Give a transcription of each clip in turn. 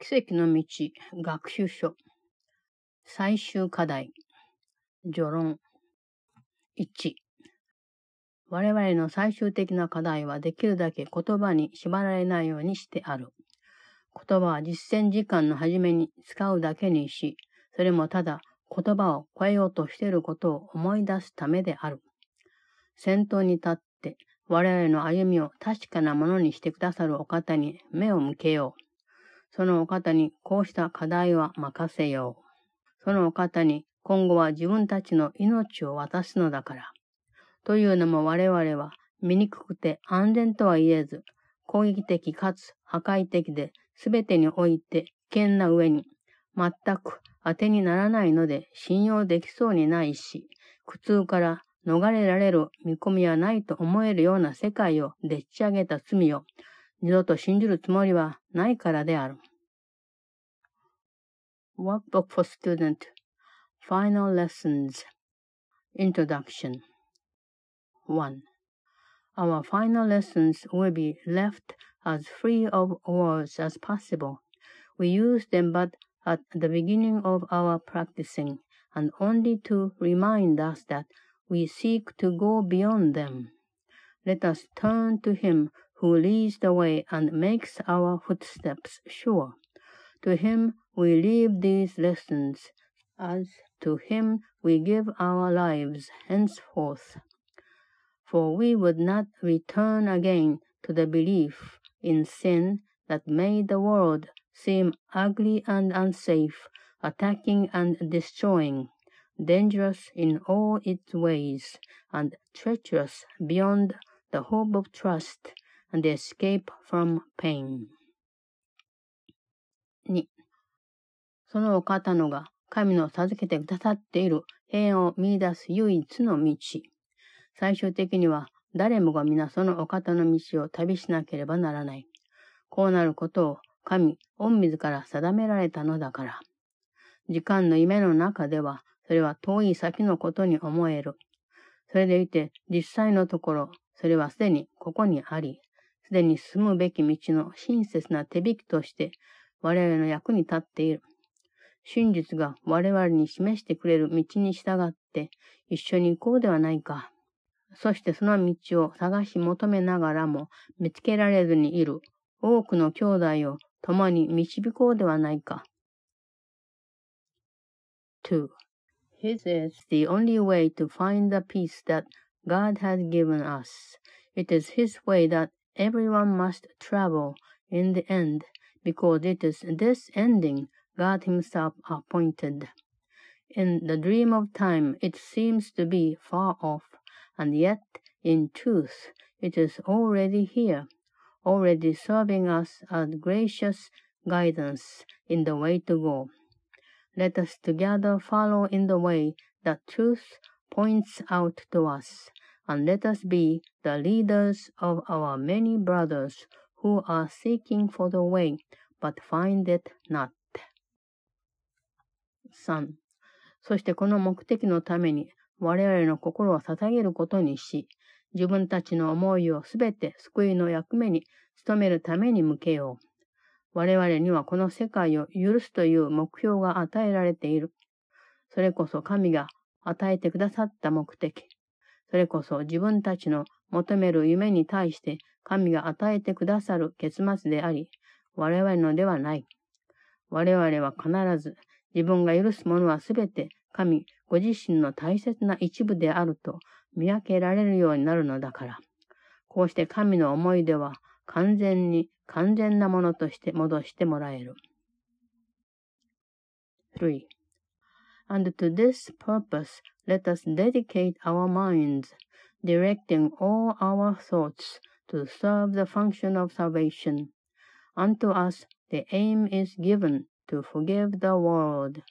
奇跡の道、学習書。最終課題。序論。1。我々の最終的な課題はできるだけ言葉に縛られないようにしてある。言葉は実践時間の初めに使うだけにし、それもただ言葉を超えようとしていることを思い出すためである。先頭に立って我々の歩みを確かなものにしてくださるお方に目を向けよう。そのお方にこうした課題は任せよう。そのお方に今後は自分たちの命を渡すのだから。というのも我々は醜くて安全とは言えず、攻撃的かつ破壊的で全てにおいて危険な上に、全く当てにならないので信用できそうにないし、苦痛から逃れられる見込みはないと思えるような世界をでっち上げた罪を二度と信じるつもりはないからである。Workbook for Student Final Lessons Introduction 1. Our final lessons will be left as free of words as possible. We use them but at the beginning of our practicing and only to remind us that we seek to go beyond them. Let us turn to Him who leads the way and makes our footsteps sure. To him we leave these lessons, as to him we give our lives henceforth. For we would not return again to the belief in sin that made the world seem ugly and unsafe, attacking and destroying, dangerous in all its ways, and treacherous beyond the hope of trust and escape from pain. 2. そのお方のが神の授けてくださっている平安を見出す唯一の道。最終的には誰もが皆そのお方の道を旅しなければならない。こうなることを神、御自ら定められたのだから。時間の夢の中では、それは遠い先のことに思える。それでいて、実際のところ、それはすでにここにあり、すでに進むべき道の親切な手引きとして我々の役に立っている。真実が我々に示してくれる道に従って一緒に行こうではないか。そしてその道を探し求めながらも見つけられずにいる多くの兄弟を共に導こうではないか。2. His is the only way to find the peace that God has given us. It is His way that everyone must travel in the end, because it is this ending God Himself appointed. In the dream of time, it seems to be far off, and yet, in truth, it is already here, already serving us as gracious guidance in the way to go. Let us together follow in the way that truth points out to us, and let us be the leaders of our many brothers who are seeking for the way, but find it not. 3. そしてこの目的のために我々の心を捧げることにし、自分たちの思いをすべて救いの役目に努めるために向けよう。我々にはこの世界を許すという目標が与えられている。それこそ神が与えてくださった目的。それこそ自分たちの求める夢に対して神が与えてくださる結末であり、我々のではない。我々は必ず自分が許すものはすべて神ご自身の大切な一部であると見分けられるようになるのだから。こうして神の思い出は完全に完全なものとして戻してもらえる。3. And to this purpose let us dedicate our minds, directing all our thoughts to serve the function of salvation. Unto us the aim is given to forgive the world.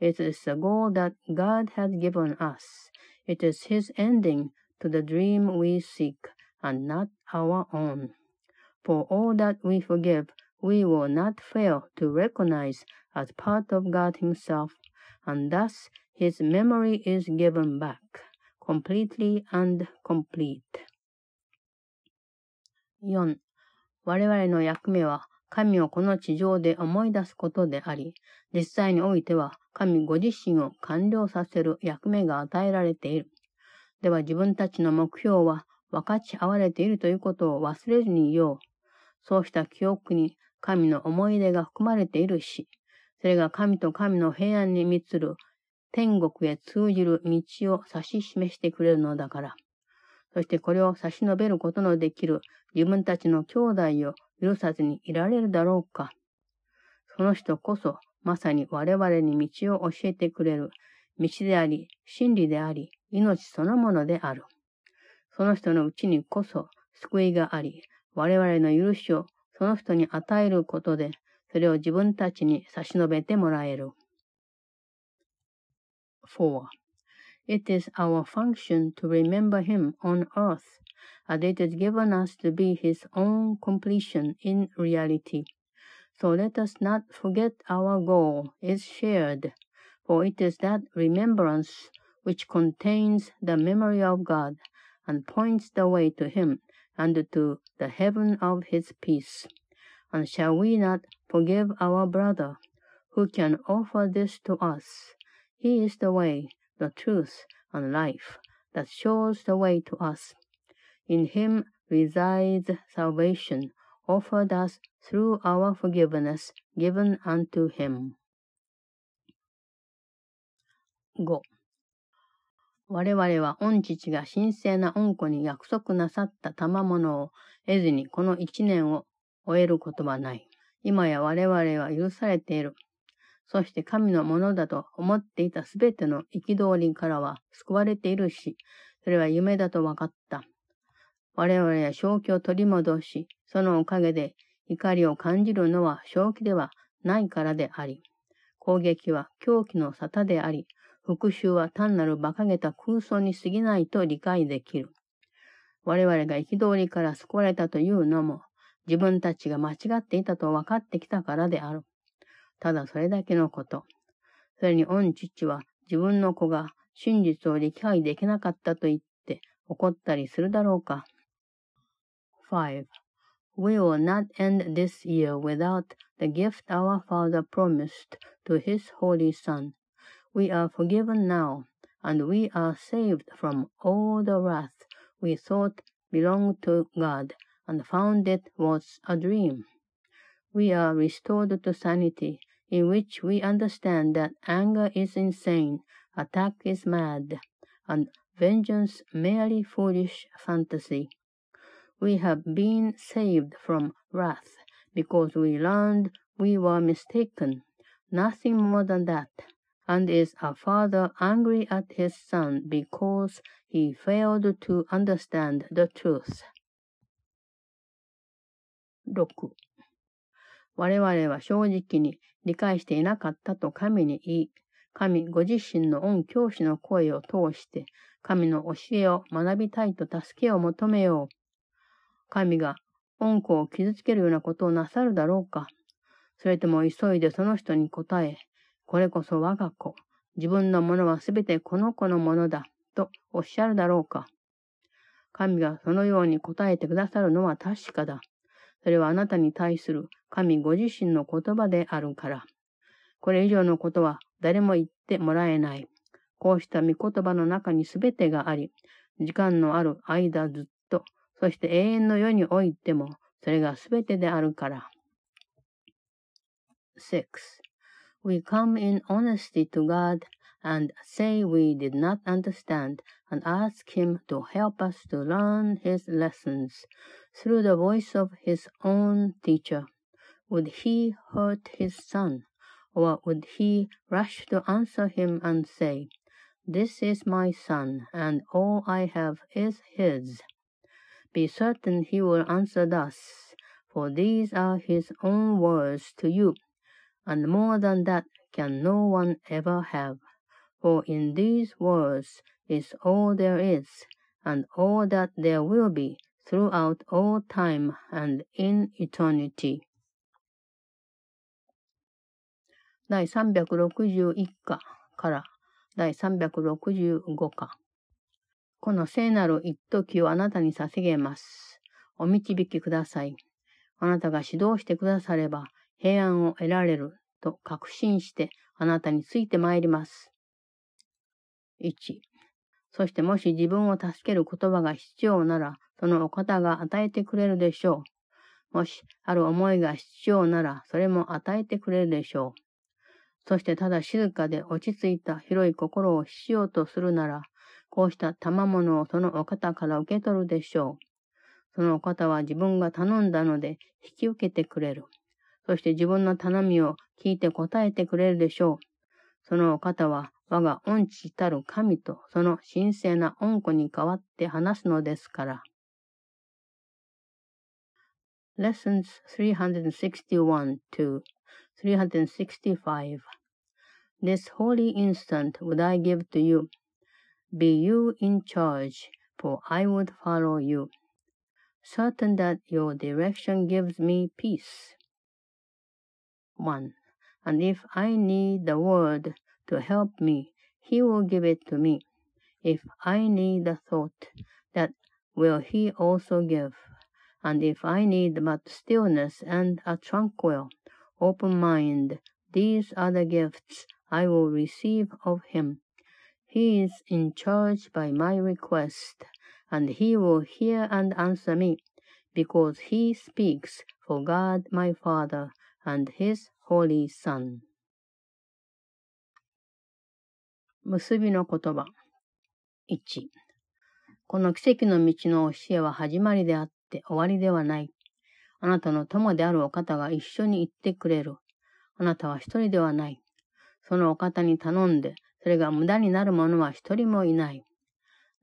It is the goal that God has given us. It is His ending to the dream we seek, and not our own. For all that we forgive, we will not fail to recognize as part of God Himself, and thus his memory is given back, completely and complete. 4. 我々の役目は神をこの地上で思い出すことであり、実際においては神ご自身を完了させる役目が与えられている。では自分たちの目標は分かち合われているということを忘れずにいよう。そうした記憶に神の思い出が含まれているし、それが神と神の平安に満つる天国へ通じる道を指し示してくれるのだから。そしてこれを差し伸べることのできる自分たちの兄弟を許さずにいられるだろうか。その人こそまさに我々に道を教えてくれる道であり、真理であり、命そのものである。その人のうちにこそ救いがあり、我々の許しをその人に与えることで、それを自分たちに差し伸べてもらえる。4. It is our function to remember him on earth, as it is given us to be his own completion in reality. So let us not forget our goal is shared, for it is that remembrance which contains the memory of God and points the way to him and to the heaven of his peace. And shall we not forgive our brother, who can offer this to us? He is the way, the truth, and life that shows the way to us. In him resides salvation, offered us through our forgiveness given unto him. 5. 我々は御父が神聖な恩子に約束なさった賜物を得ずにこの一年を 終えることはない。今や我々は許されている。そして神のものだと思っていたすべての憤りからは救われているし、それは夢だと分かった。我々は正気を取り戻し、そのおかげで怒りを感じるのは正気ではないからであり、攻撃は狂気の沙汰であり、復讐は単なる馬鹿げた空想に過ぎないと理解できる。我々が憤りから救われたというのも、自分たちが間違っていたと分かってきたからである。ただそれだけのこと。それに御父は自分の子が真実を理解できなかったと言って怒ったりするだろうか。5. We will not end this year without the gift our Father promised to His Holy Son. We are forgiven now, and we are saved from all the wrath we thought belonged to God and found it was a dream. We are restored to sanity, in which we understand that anger is insane, attack is mad, and vengeance merely foolish fantasy. We have been saved from wrath because we learned we were mistaken, nothing more than that. And is a father angry at his son because he failed to understand the truth? 6. 我々は正直に理解していなかったと神に言い、神ご自身の恩教師の声を通して、神の教えを学びたいと助けを求めよう。神が恩子を傷つけるようなことをなさるだろうかそれとも急いでその人に答え、これこそ我が子。自分のものはすべてこの子のものだ。とおっしゃるだろうか。神がそのように答えてくださるのは確かだ。それはあなたに対する神ご自身の言葉であるから。これ以上のことは誰も言ってもらえない。こうした御言葉の中にすべてがあり、時間のある間ずっと、そして永遠の世においても、それがすべてであるから。6. we come in honesty to God and say we did not understand and ask Him to help us to learn His lessons through the voice of His own teacher. Would He hurt His son? Or would He rush to answer him and say, This is my son, and all I have is His? Be certain He will answer thus, for these are His own words to you and more than that can no one ever have. For in these words is all there is, and all that there will be throughout all time and in eternity. 第361課から第365課。この聖なる一時をあなたに捧げます。お導きください。あなたが指導してくだされば平安を得られると確信してあなたについてまいります。1、そしてもし自分を助ける言葉が必要なら、そのお方が与えてくれるでしょう。もし、ある思いが必要なら、それも与えてくれるでしょう。そしてただ静かで落ち着いた広い心を必要とするなら、こうした賜物をそのお方から受け取るでしょう。そのお方は自分が頼んだので引き受けてくれる。そして自分の頼みを聞いて答えてくれるでしょう。そのお方は我が恩知たる神とその神聖な恩子に代わって話すのですから。Lessons 361 to 365 This holy instant would I give to you. Be you in charge, for I would follow you. Certain that your direction gives me peace. 1. And if I need the word to help me, he will give it to me. If I need the thought, that will he also give And if I need but stillness and a tranquil, open mind, these are the gifts I will receive of him. He is in charge by my request, and he will hear and answer me, because he speaks for God my Father and his Holy Son. 結びの言葉。1。この奇跡の道の教えは始まりであ って終わりではない。あなたの友であるお方が一緒に行ってくれる。あなたは一人ではない。そのお方に頼んで、それが無駄になる者は一人もいない。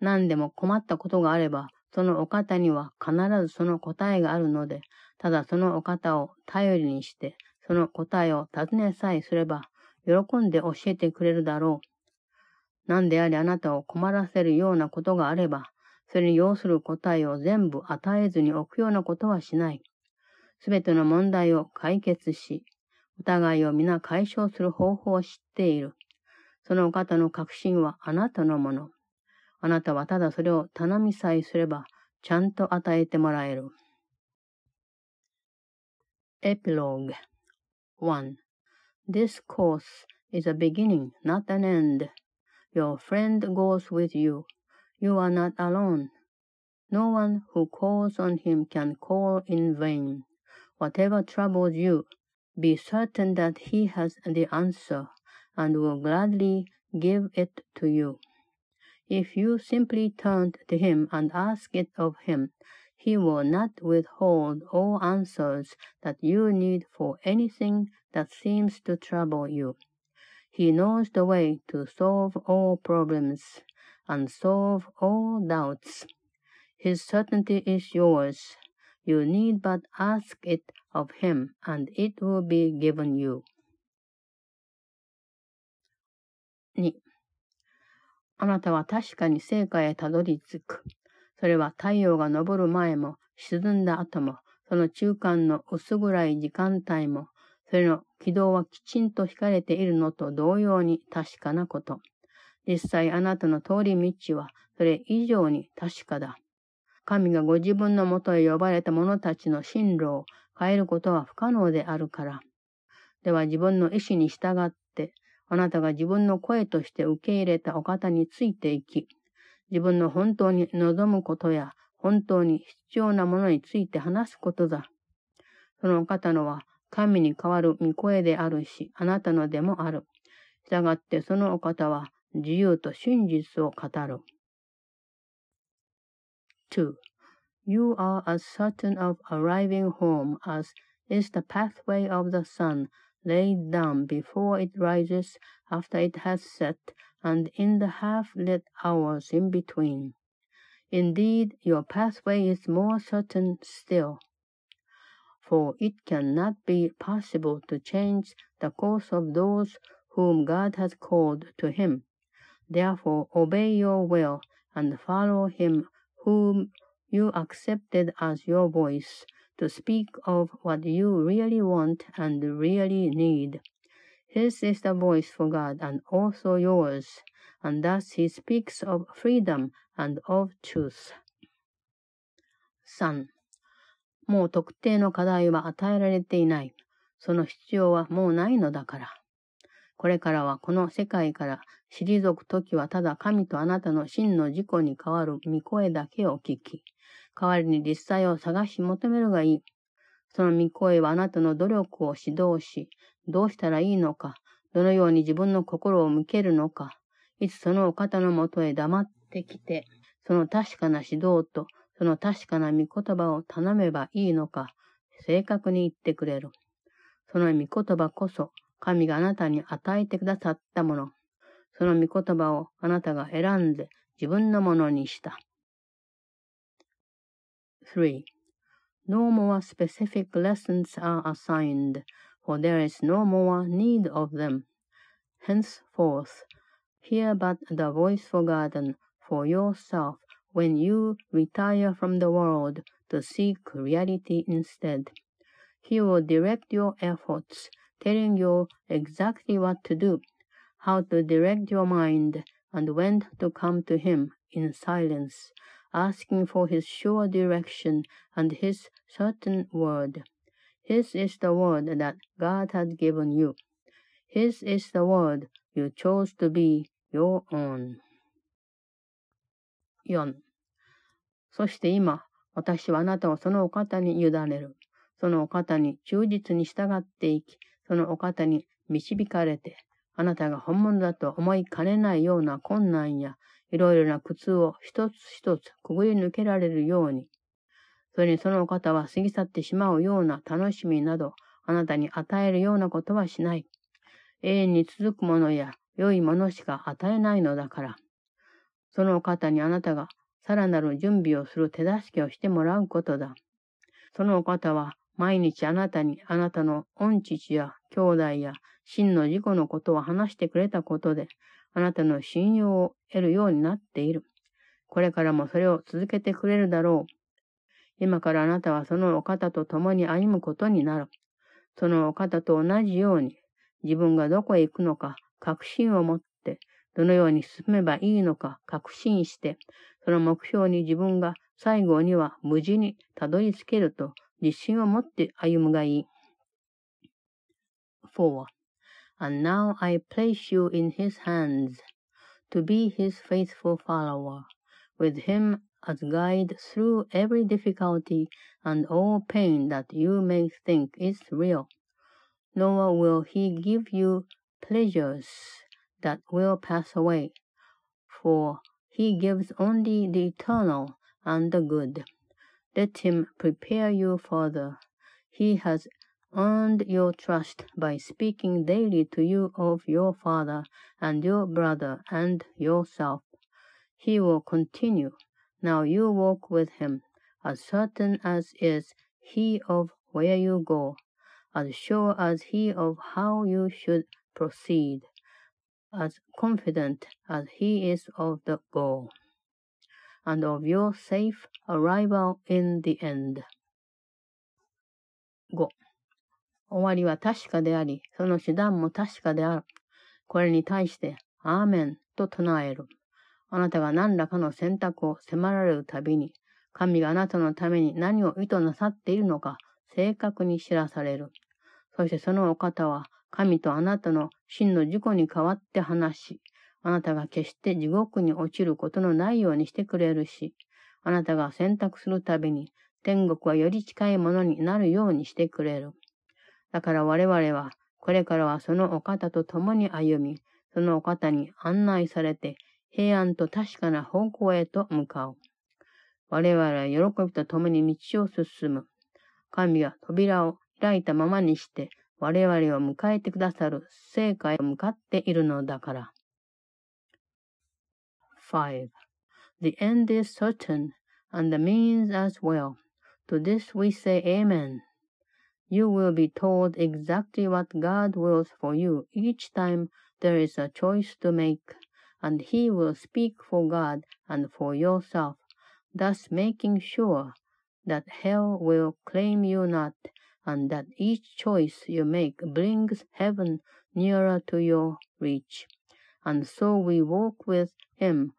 何でも困ったことがあれば、そのお方には必ずその答えがあるので、ただそのお方を頼りにして、その答えを尋ねさえすれば、喜んで教えてくれるだろう。何であれあなたを困らせるようなことがあれば、それに要する答えを全部与えずに置くようなことはしない。すべての問題を解決し、お互いを皆解消する方法を知っている。その方の確信はあなたのもの。あなたはただそれを頼みさえすれば、ちゃんと与えてもらえる。Epilogue 1. This course is a beginning, not an end. Your friend goes with you. You are not alone. No one who calls on him can call in vain. Whatever troubles you, be certain that he has the answer and will gladly give it to you. If you simply turn to him and ask it of him, he will not withhold all answers that you need for anything that seems to trouble you. He knows the way to solve all problems and solve all doubts. His certainty is yours. You need but ask it of him, and it will be given you. 2. あなたは確かに成果へたどり着く。それは太陽が昇る前も沈んだ後も、その中間の薄暗い時間帯も、それの軌道はきちんと引かれているのと同様に確かなこと。実際あなたの通り道はそれ以上に確かだ。神がご自分のもとへ呼ばれた者たちの進路を変えることは不可能であるから。では自分の意志に従って、あなたが自分の声として受け入れたお方についていき、自分の本当に望むことや本当に必要なものについて話すことだ。そのお方のは神に代わる御声であるし、あなたのでもある。従ってそのお方は 自由と真実を語る。2. You are as certain of arriving home as is the pathway of the sun laid down before it rises after it has set, and in the half-lit hours in between. Indeed, your pathway is more certain still for it cannot be possible to change the course of those whom God has called to him. Therefore, obey your will and follow him whom you accepted as your voice to speak of what you really want and really need. His is the voice for God and also yours, and thus he speaks of freedom and of truth. 3. もう特定の課題は与えられていない。その必要はもうないのだから。 これからはこの世界から退く時はただ神とあなたの真の自己に代わる御声だけを聞き、代わりに実際を探し求めるがいい。その御声はあなたの努力を指導し、どうしたらいいのか、どのように自分の心を向けるのか、いつそのお方のもとへ黙ってきて、その確かな指導と、その確かな御言葉を頼めばいいのか、正確に言ってくれる。その御言葉こそ、神があなたに与えてくださったもの。その御言葉をあなたが選んで自分のものにした。3. No more specific lessons are assigned, for there is no more need of them. Henceforth, hear but the voice forgotten for yourself when you retire from the world to seek reality instead. He will direct your efforts, telling you exactly what to do, how to direct your mind, and when to come to Him in silence, asking for His sure direction and His certain word. His is the word that God has given you. His is the word you chose to be your own. 4. そして今、私はあなたをそのお方に委ねる。そのお方に忠実に従っていき、 そのお方に導かれて、あなたが本物だと思いかねないような困難や、いろいろな苦痛を一つ一つくぐり抜けられるように、それにそのお方は過ぎ去ってしまうような楽しみなど、あなたに与えるようなことはしない。永遠に続くものや良いものしか与えないのだから。そのお方にあなたがさらなる準備をする手助けをしてもらうことだ。そのお方は毎日あなたにあなたの恩父や兄弟や真の自己のことを話してくれたことで、あなたの信用を得るようになっている。これからもそれを続けてくれるだろう。今からあなたはそのお方と共に歩むことになる。そのお方と同じように、自分がどこへ行くのか確信を持って、どのように進めばいいのか確信して、その目標に自分が最後には無事にたどり着けると 自信を持って歩むがいい。4. And now I place you in his hands, to be his faithful follower, with him as guide through every difficulty and all pain that you may think is real. Nor will he give you pleasures that will pass away, for he gives only the eternal and the good. Let him prepare you further. He has earned your trust by speaking daily to you of your father and your brother and yourself. He will continue now you walk with him, as certain as is he of where you go, as sure as he of how you should proceed, as confident as he is of the goal, and of your safe arrival in the end. 5. 終わりは確かであり、その手段も確かである。これに対して、アーメンと唱える。あなたが何らかの選択を迫られるたびに、神があなたのために何を意図なさっているのか、正確に知らされる。そしてそのお方は、神とあなたの真の事故に代わって話し、あなたが決して地獄に落ちることのないようにしてくれるし、あなたが選択するたびに、天国はより近いものになるようにしてくれる。だから我々は、これからはそのお方と共に歩み、そのお方に案内されて、平安と確かな方向へと向かう。我々は喜びと共に道を進む。神が扉を開いたままにして、我々を迎えてくださる聖火へ向かっているのだから。5. The end is certain, and the means as well. To this we say Amen. You will be told exactly what God wills for you each time there is a choice to make. and he will speak for God and for yourself, thus making sure that hell will claim you not, and that each choice you make brings heaven nearer to your reach. And so we walk with him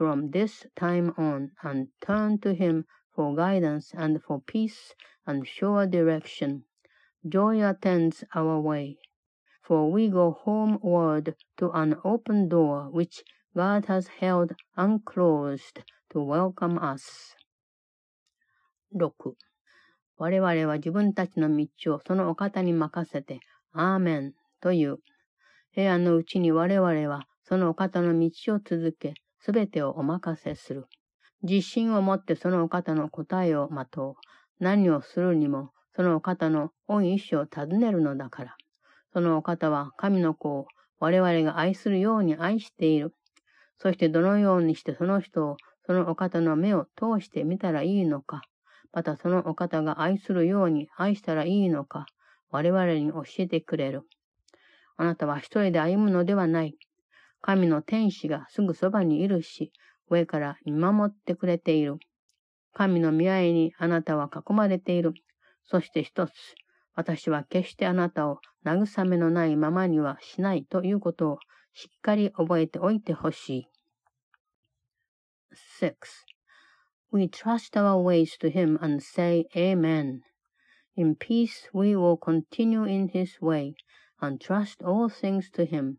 from this time on and turn to him for guidance and for peace and sure direction. Joy attends our way, for we go homeward to an open door which God has held unclosed to welcome us. 6. 我々は自分たちの道をそのお方に任せて、アーメンという。平安のうちに我々はそのお方の道を続け、 すべてをお任せする。自信を持ってそのお方の答えを待とう。何をするにも、そのお方の恩意志を尋ねるのだから。そのお方は神の子を我々が愛するように愛している。そしてどのようにしてその人をそのお方の目を通してみたらいいのか。またそのお方が愛するように愛したらいいのか。我々に教えてくれる。あなたは一人で歩むのではない。神の天使がすぐそばにいるし、上から見守ってくれている。神の見合いにあなたは囲まれている。そして一つ、私は決してあなたを慰めのないままにはしないということをしっかり覚えておいてほしい。6. We trust our ways to Him and say Amen. In peace we will continue in His way and trust all things to Him.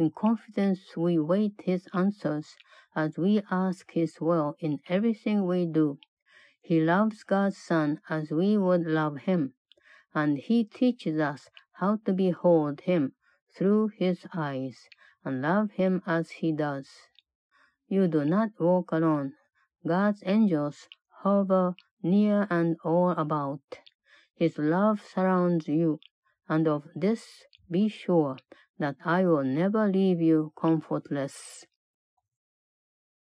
In confidence we wait His answers as we ask His will in everything we do. He loves God's Son as we would love Him, and He teaches us how to behold Him through His eyes and love Him as He does. You do not walk alone. God's angels hover near and all about. His love surrounds you, and of this be sure that I will never leave you comfortless.